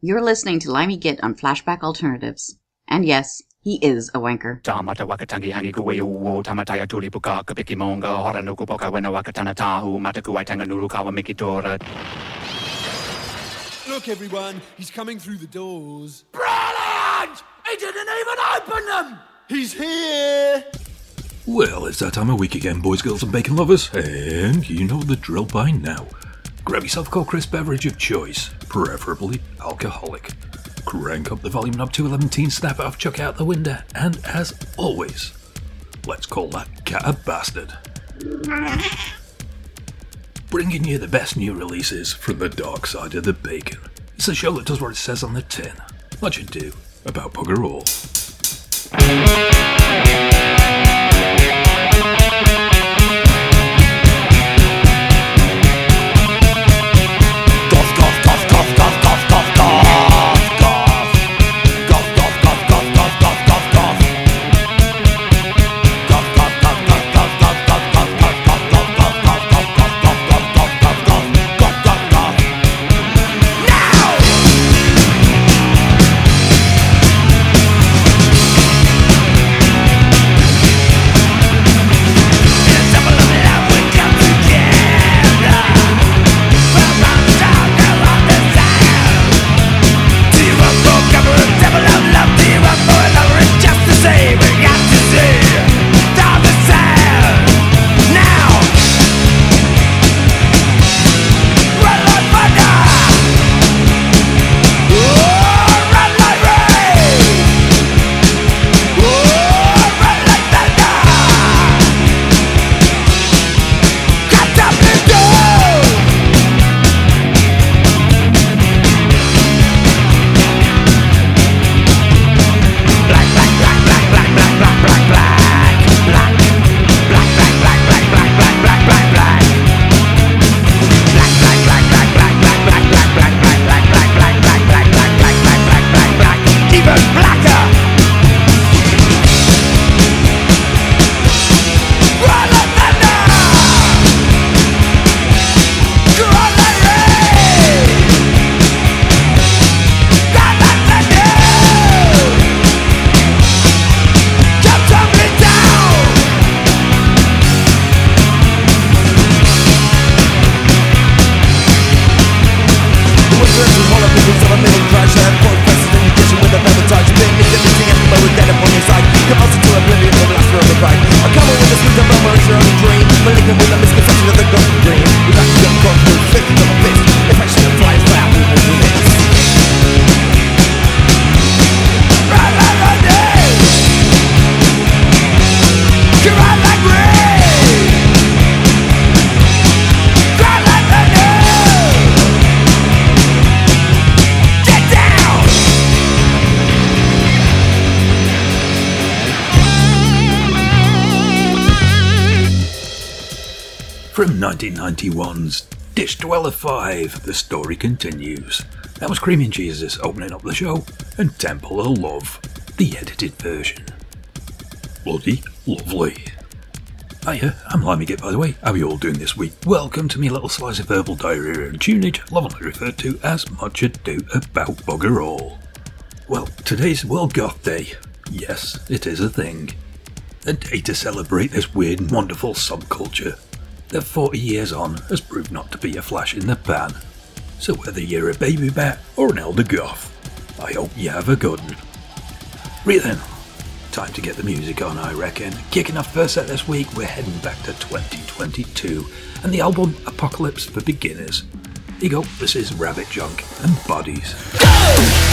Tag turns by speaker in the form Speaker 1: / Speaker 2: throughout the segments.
Speaker 1: You're listening to Limey Git on Flashback Alternatives. And yes, he is a wanker.
Speaker 2: Tamata wakatangi hangi kuwe uo tamataya tuli puka kapiki monga hora nuku poka wena wakatana tahu mataku waitanga nuru kawa mikitora.
Speaker 3: Look, everyone, he's coming through the doors.
Speaker 4: Brilliant! He didn't even open them!
Speaker 3: He's here!
Speaker 5: Well, it's that time of week again, boys, girls, and bacon lovers, and you know the drill by now. Grab yourself a cold crisp beverage of choice, preferably alcoholic. Crank up the volume knob to 11, snap off, chuck out the window, and as always, let's call that cat a bastard. Bringing you the best new releases from the dark side of the bacon. It's a show that does what it says on the tin. Much ado about bugger all. 5, the story continues. That was Creaming Jesus opening up the show, and Temple of Love, the edited version. Bloody lovely. Hiya, I'm Limey Git by the way. How are you all doing this week? Welcome to me little slice of verbal diarrhea and tunage, lovingly referred to as Much Ado About Bugger All. Well, today's World Goth Day. Yes, it is a thing. A day to celebrate this weird and wonderful subculture that 40 years on has proved not to be a flash in the pan. So whether you're a baby bat or an elder goth, I hope you have a good one. Right then, time to get the music on, I reckon. Kicking off first set this week, we're heading back to 2022 and the album Apocalypse for Beginners. Here you go, this is Rabbit Junk and Bodies.
Speaker 6: Bodies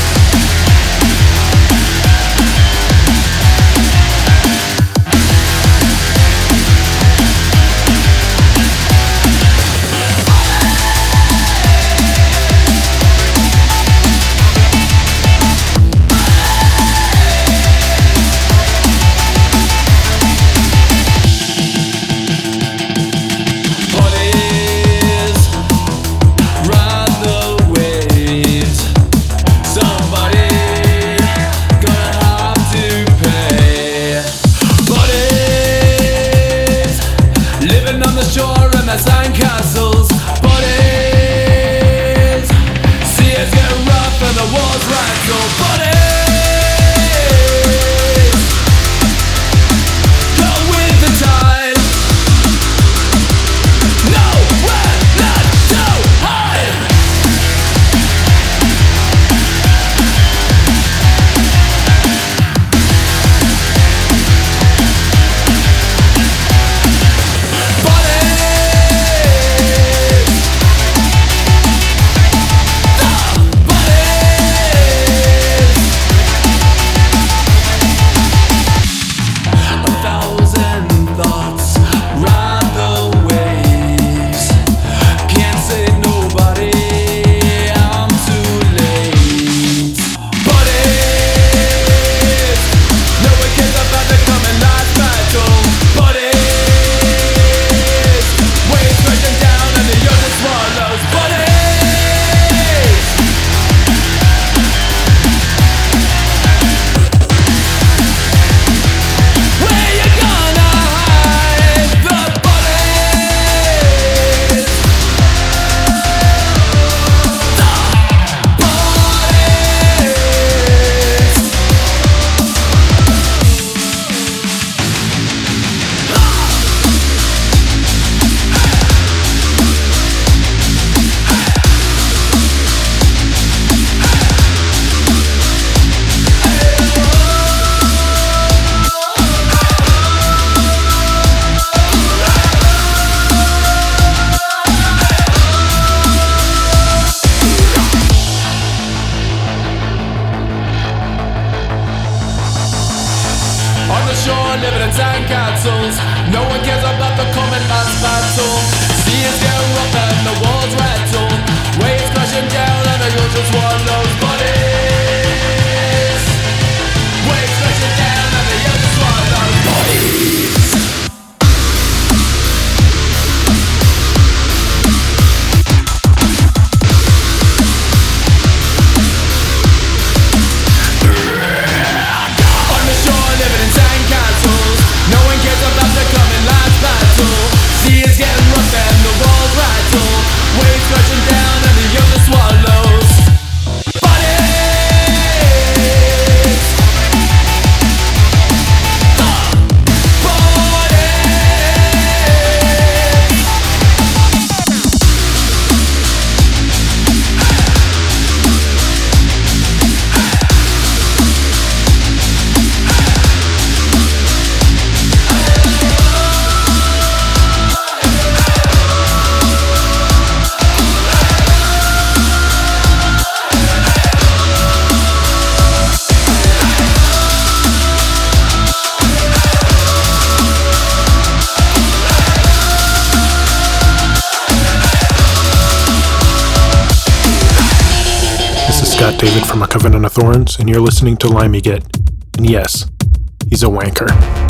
Speaker 7: Thorns, and you're listening to Limey Git. And yes, he's a wanker.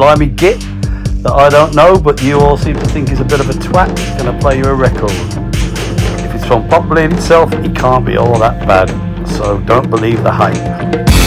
Speaker 8: This git that I don't know, but you all seem to think is a bit of a twat, is going to play you a record. If it's from Pop Will Eat Itself, it can't be all that bad. So don't believe the hype.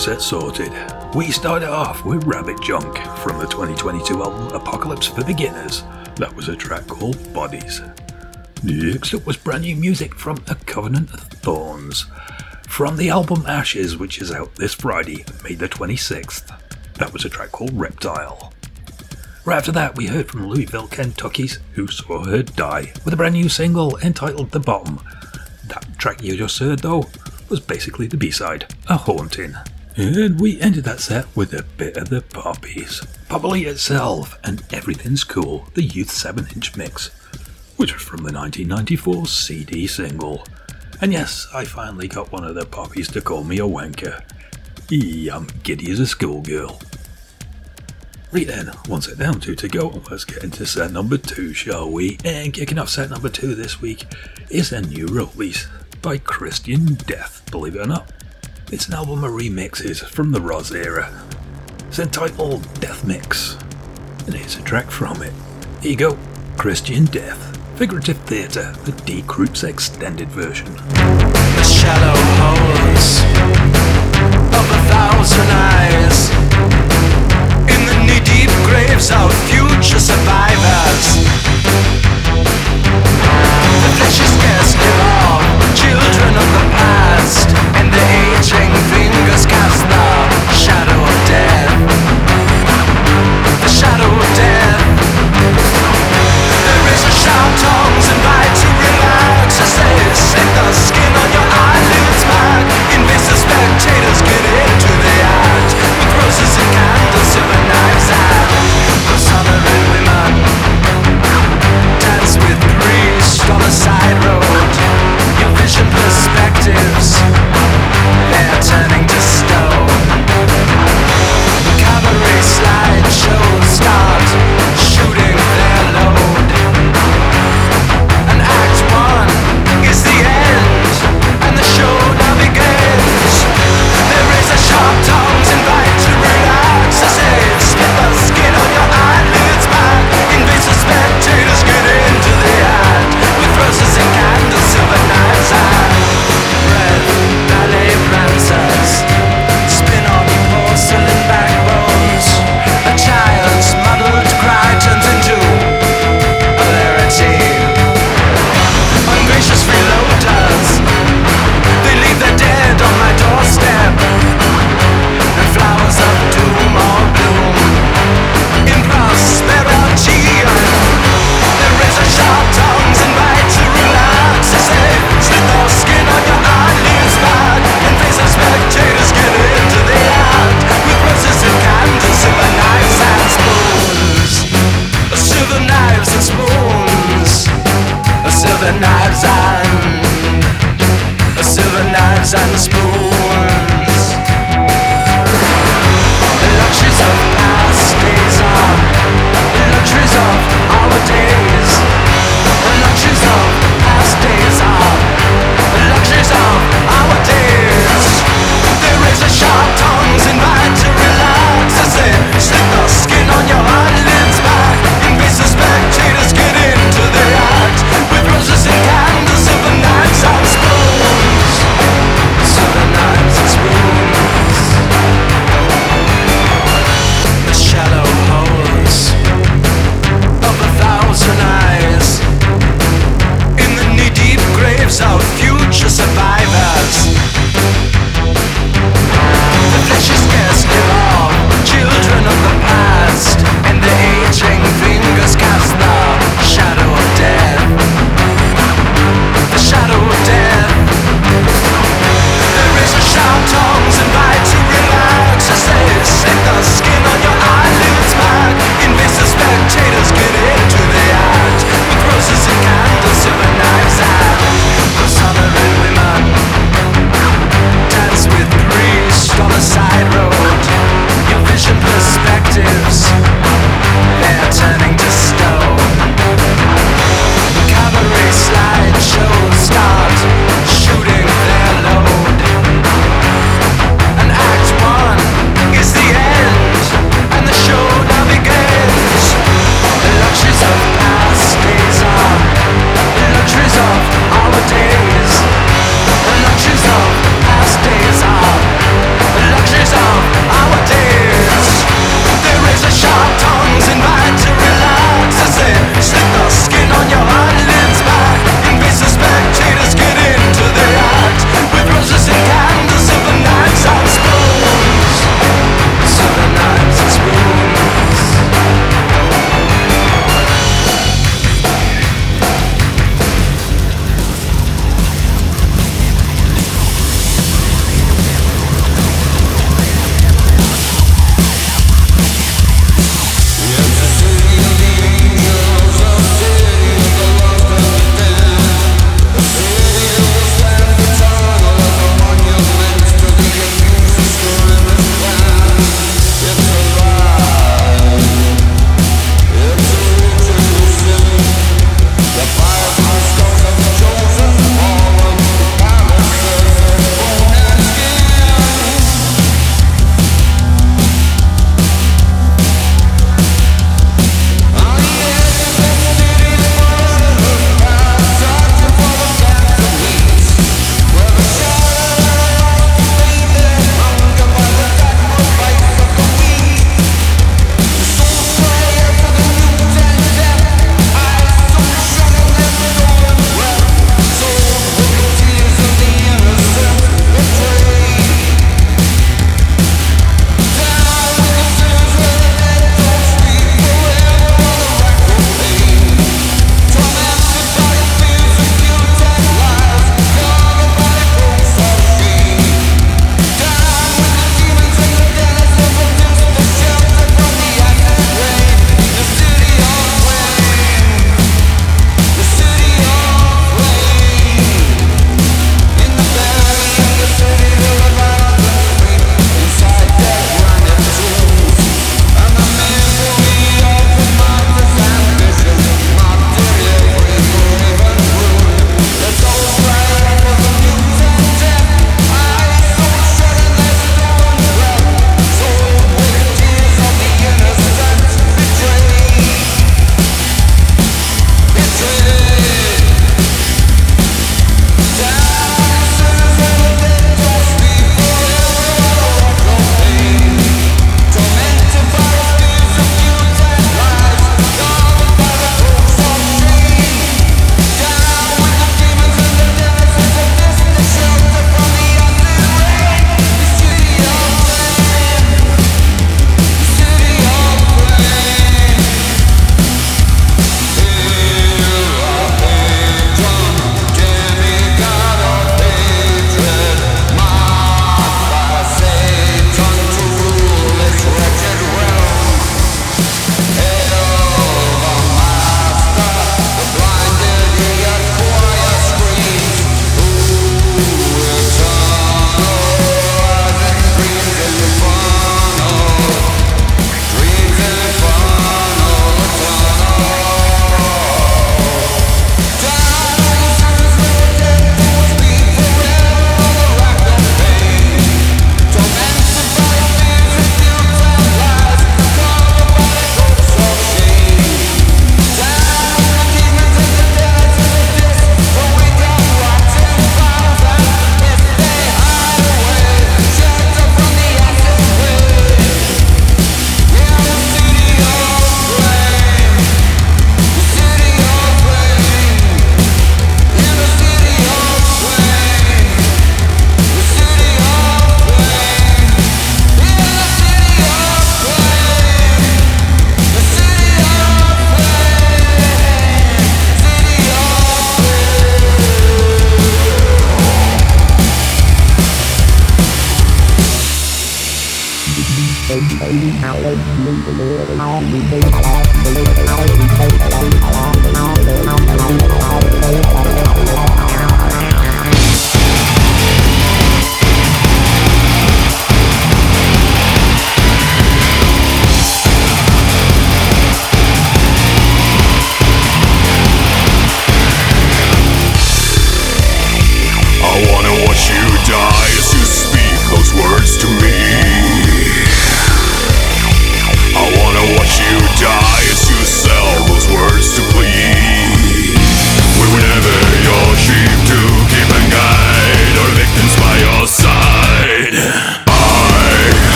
Speaker 5: Set sorted. We started off with Rabbit Junk from the 2022 album Apocalypse for Beginners. That was a track called Bodies. Next up was brand new music from A Covenant of Thorns from the album Ashes, which is out this Friday, May the 26th. That was a track called Reptile. Right after that, we heard from Louisville, Kentucky's Who Saw Her Die with a brand new single entitled The Bottom. That track you just heard, though, was basically the B side, A Haunting. And we ended that set with a bit of the poppies. Pop Will Eat Itself and Everything's Cool, the Youth 7 inch mix, which was from the 1994 CD single. And yes, I finally got one of the poppies to call me a wanker. Eee, I'm giddy as a schoolgirl. Right then, one set down, two to go, and let's get into set number two, shall we? And kicking off set number two this week is a new release by Christian Death, believe it or not. It's an album of remixes from the Rozz era. It's entitled Death Mix, and here's a track from it. Here you go Christian Death, Figurative Theatre, the Die Krupps extended version.
Speaker 9: The shallow holes of a thousand eyes. In the knee deep graves of future survivors. The flesh is cast off, children of the past and the aging fingers cast the shadow of death. The shadow of death. There is a sharp tongues invite to relax as they set the skin on your eyelids back. the spectators get into the act with roses and.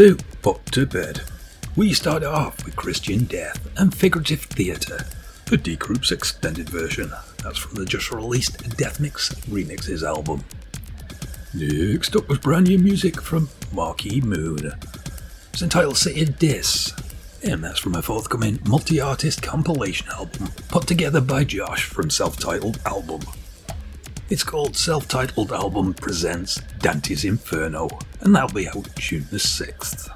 Speaker 5: 2, Put to Bed. We started off with Christian Death and Figurative Theatre, the Die Krupps extended version. That's from the just released Death Mix Remixes album. Next up was brand new music from Marquee Moon. It's entitled City Dis, and that's from a forthcoming multi artist compilation album put together by Josh from self titled album. It's called Self Titled Album Presents Dante's Inferno, and that'll be out June the 6th.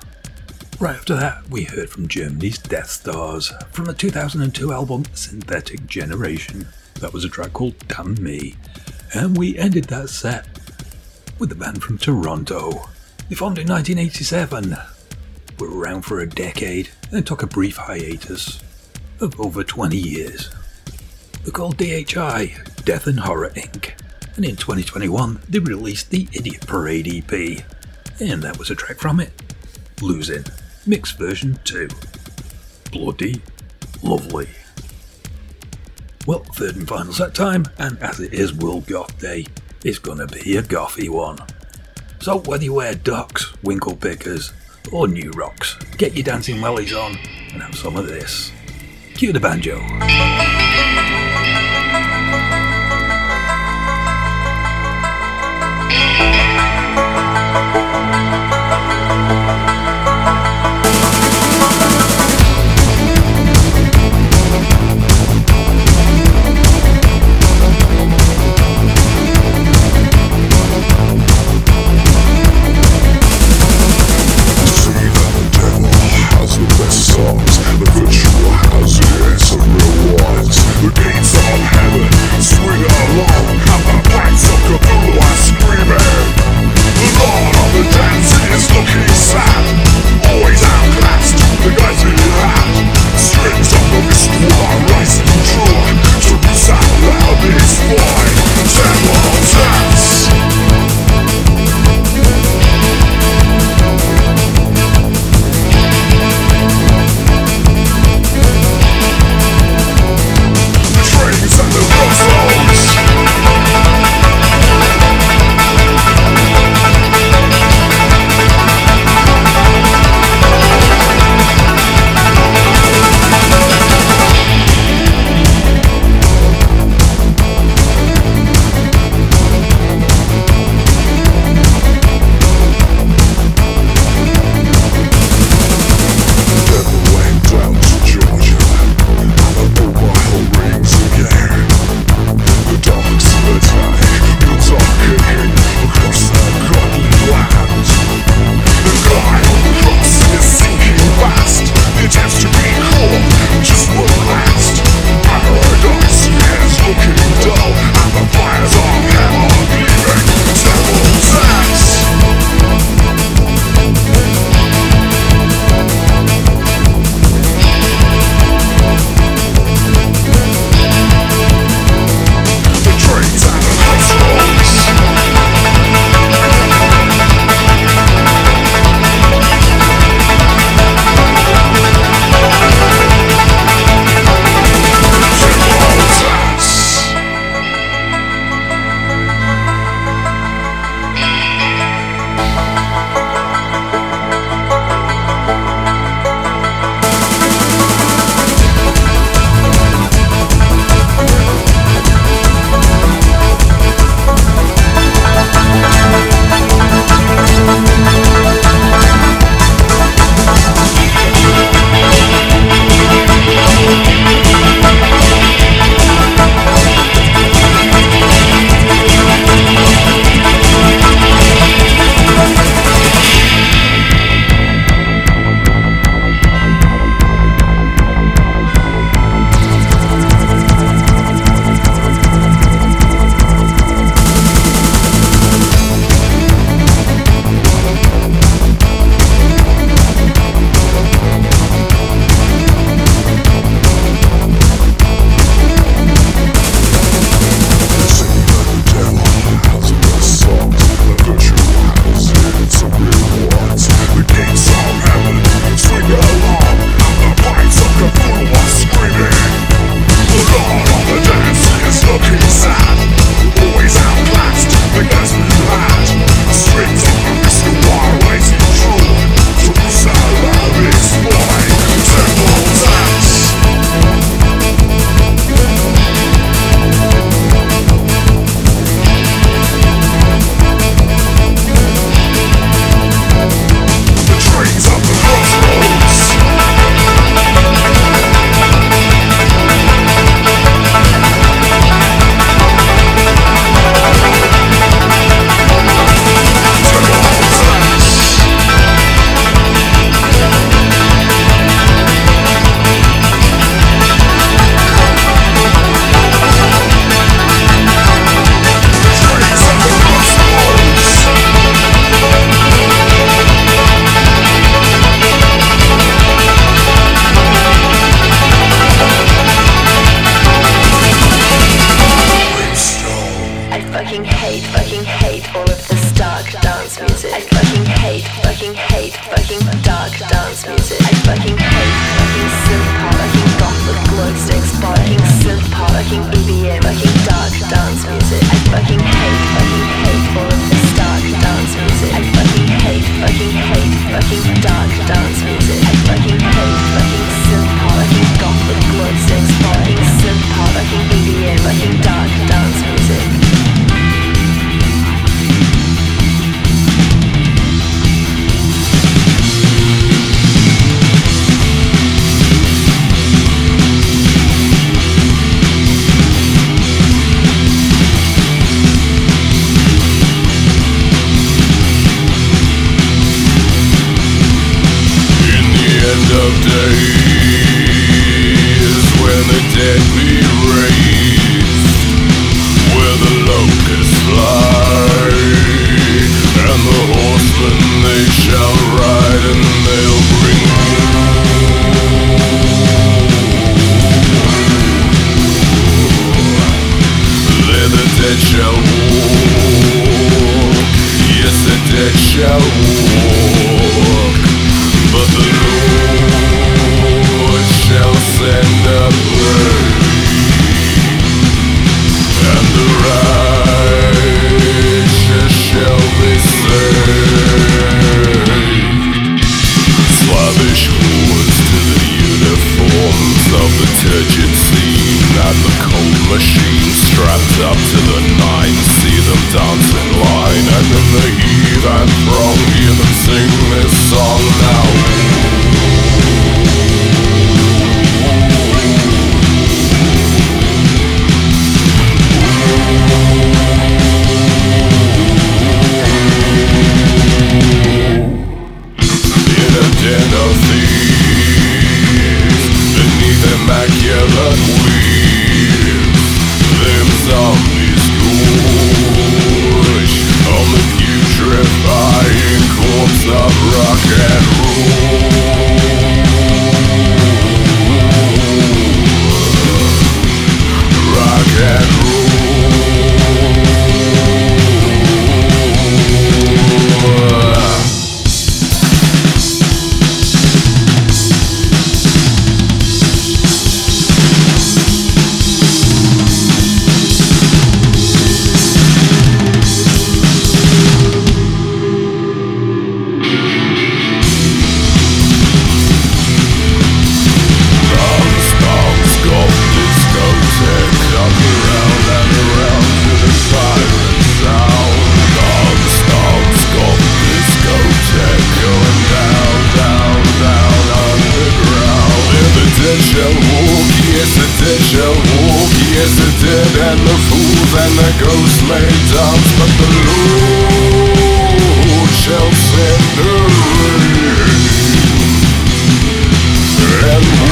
Speaker 5: Right after that, we heard from Germany's Deathstars from the 2002 album Synthetic Generation. That was a track called Damn Me. And we ended that set with the band from Toronto. They formed in 1987, were around for a decade, and took a brief hiatus of over 20 years. They're called DHI, Death and Horror Inc. And in 2021, they released the Idiot Parade EP. And that was a track from it Losing, mixed version 2. Bloody lovely. Well, third and final set time, and as it is World Goth Day, it's gonna be a gothy one. So whether you wear ducks, winkle pickers, or new rocks, get your dancing wellies on and have some of this. Cue the banjo.
Speaker 10: deja vu Yes, a shall walk. Yes the dead and the fools and the ghosts may dance But the Lord shall send the rain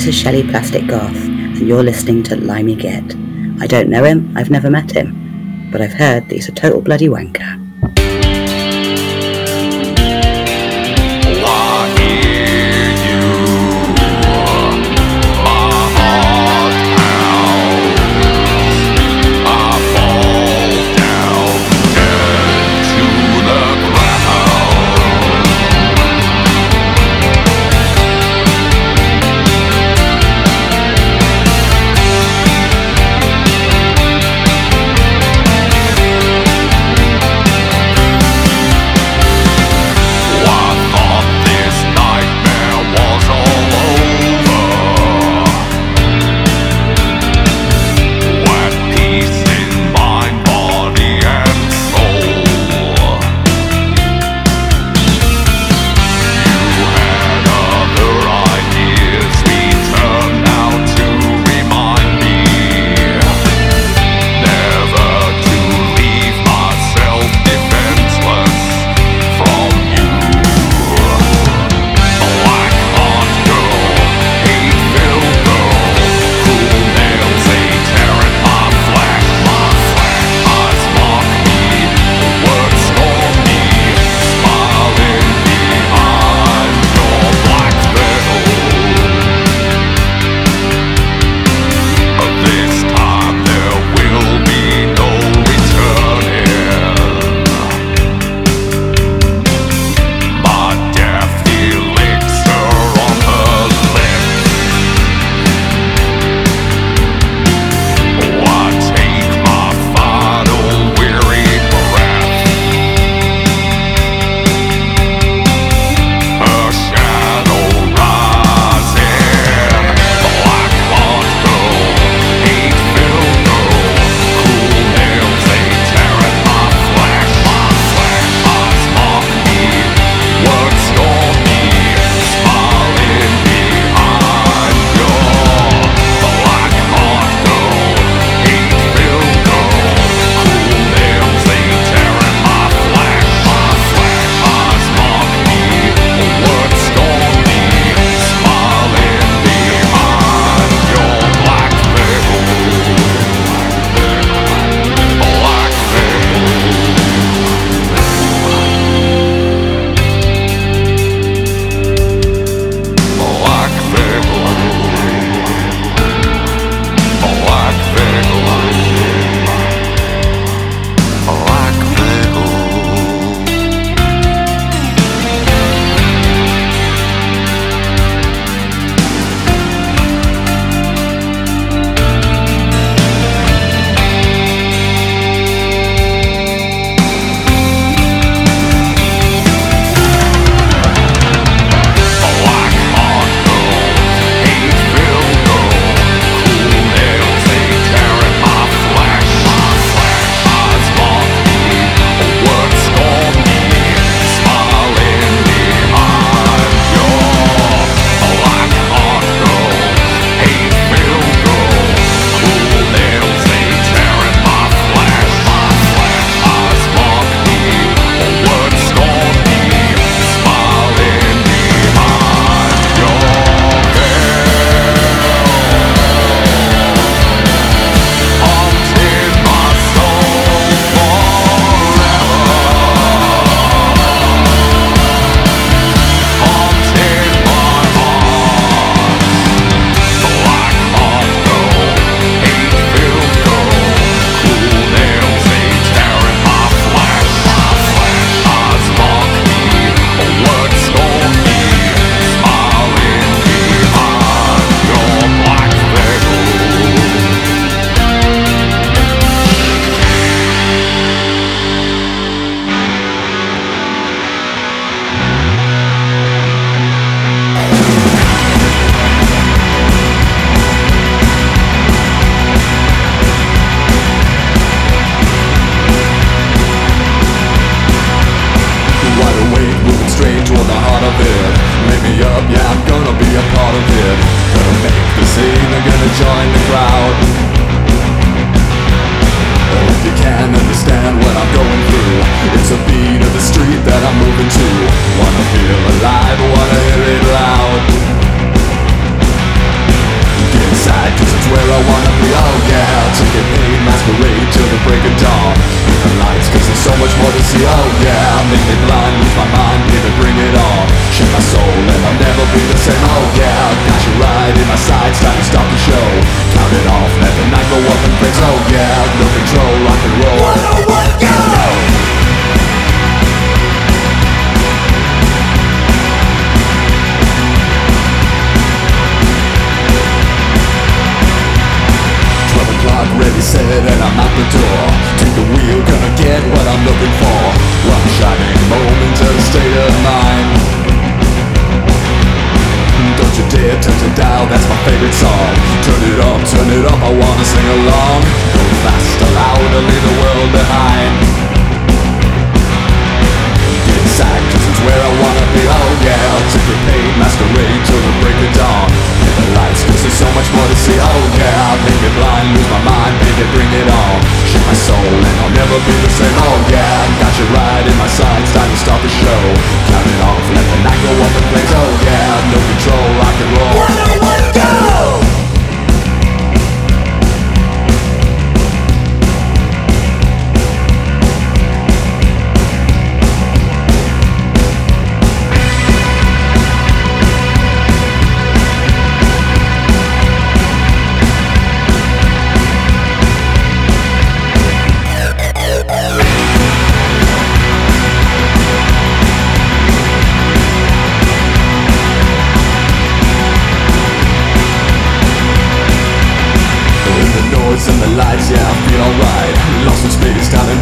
Speaker 10: This is Shelley Plastic Garth, and you're listening to
Speaker 11: Limey Git. I don't know him, I've never met him, but I've heard that he's a total bloody wanker. see, oh yeah Make me blind, lose my mind, baby, bring it on Shake my soul and I'll never be the same, oh yeah
Speaker 10: Got you right in my sights, time to stop the show. Count it off, let the night go up and flames, oh yeah No control, rock and roll. 101, yeah!
Speaker 12: Ready, set, and I'm out the door. You're gonna get what I'm looking for? One shining moment and a state of mind.
Speaker 10: Don't
Speaker 4: you dare turn the dial, that's my favorite song. Turn it up, turn it up, I wanna sing along. Go faster, louder, leave the world behind. Get inside where I wanna be, oh yeah. Ticket paid, masquerade till the break of dawn. Hit the lights, cause there's so much more to see, oh yeah. Make it blind, lose my mind, baby, bring it on. Shake my soul, and I'll never be the same, oh yeah. Got you right in my sights, time to start the show. Count it off, let the night go up in flames, oh yeah. No control, rock and roll. One, one, go!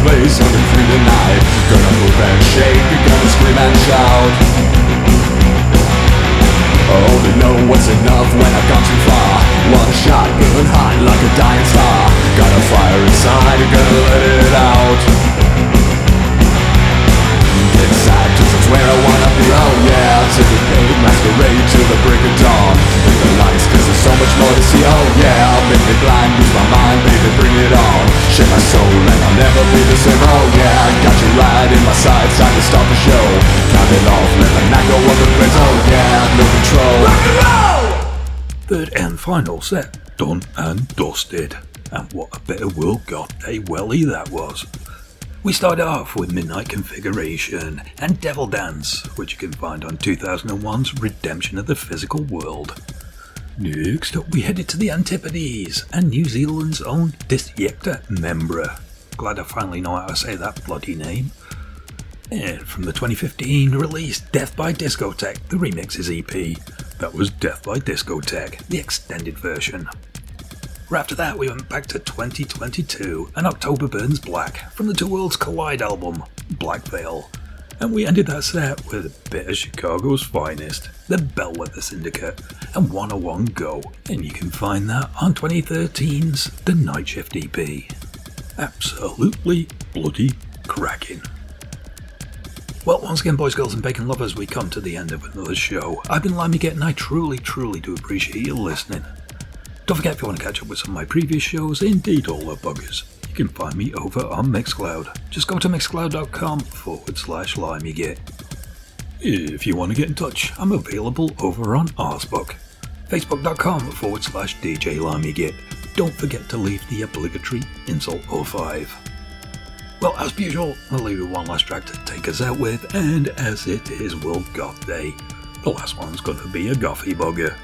Speaker 4: Place, running free tonight Gonna move and shake, gonna scream and shout. Oh, Only know what's enough when I've gone too far. One shot, burn hot like a dying star
Speaker 5: final set, done and dusted. And what a bit of World Goth Day welly that was. We started off with Midnight Configuration and Devil Dance, which you can find on 2001's Redemption of the Physical World. Next up, we headed to the Antipodes and New Zealand's own Disjecta Membra. Glad I finally know how to say that bloody name. And from the 2015 release Death by Discotheque, the remixes EP. That was Death by Discotheque, the extended version. After that, we went back to 2022 and October Burns Black from the Two Worlds Collide album, Black Veil. And we ended that set with a bit of Chicago's finest, the Bellwether Syndicate, and 101 Go. And you can find that on 2013's The Night Shift EP. Absolutely bloody cracking. Well, once again, boys, girls, and bacon lovers, we come to the end of another show. I've been Limey and I truly, truly do appreciate you listening. Don't forget if you want to catch up with some of my previous shows, indeed all the buggers, you can find me over on Mixcloud. Just go to mixcloud.com forward slash limegit. If you want to get in touch, I'm available over on Arsebook. Facebook.com forward slash DJ Limegit. Don't forget to leave the obligatory insult 05. Well, as usual, I'll leave you one last track to take us out with, and as it is World Goth Day, the last one's gonna be a Gothy bugger.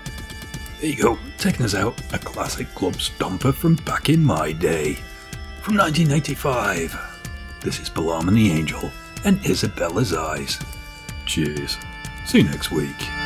Speaker 5: There you go, taking us out, a classic club stomper from back in my day. From 1985, this is Balaam and the Angel and Isabella's Eyes. Cheers. See you next week.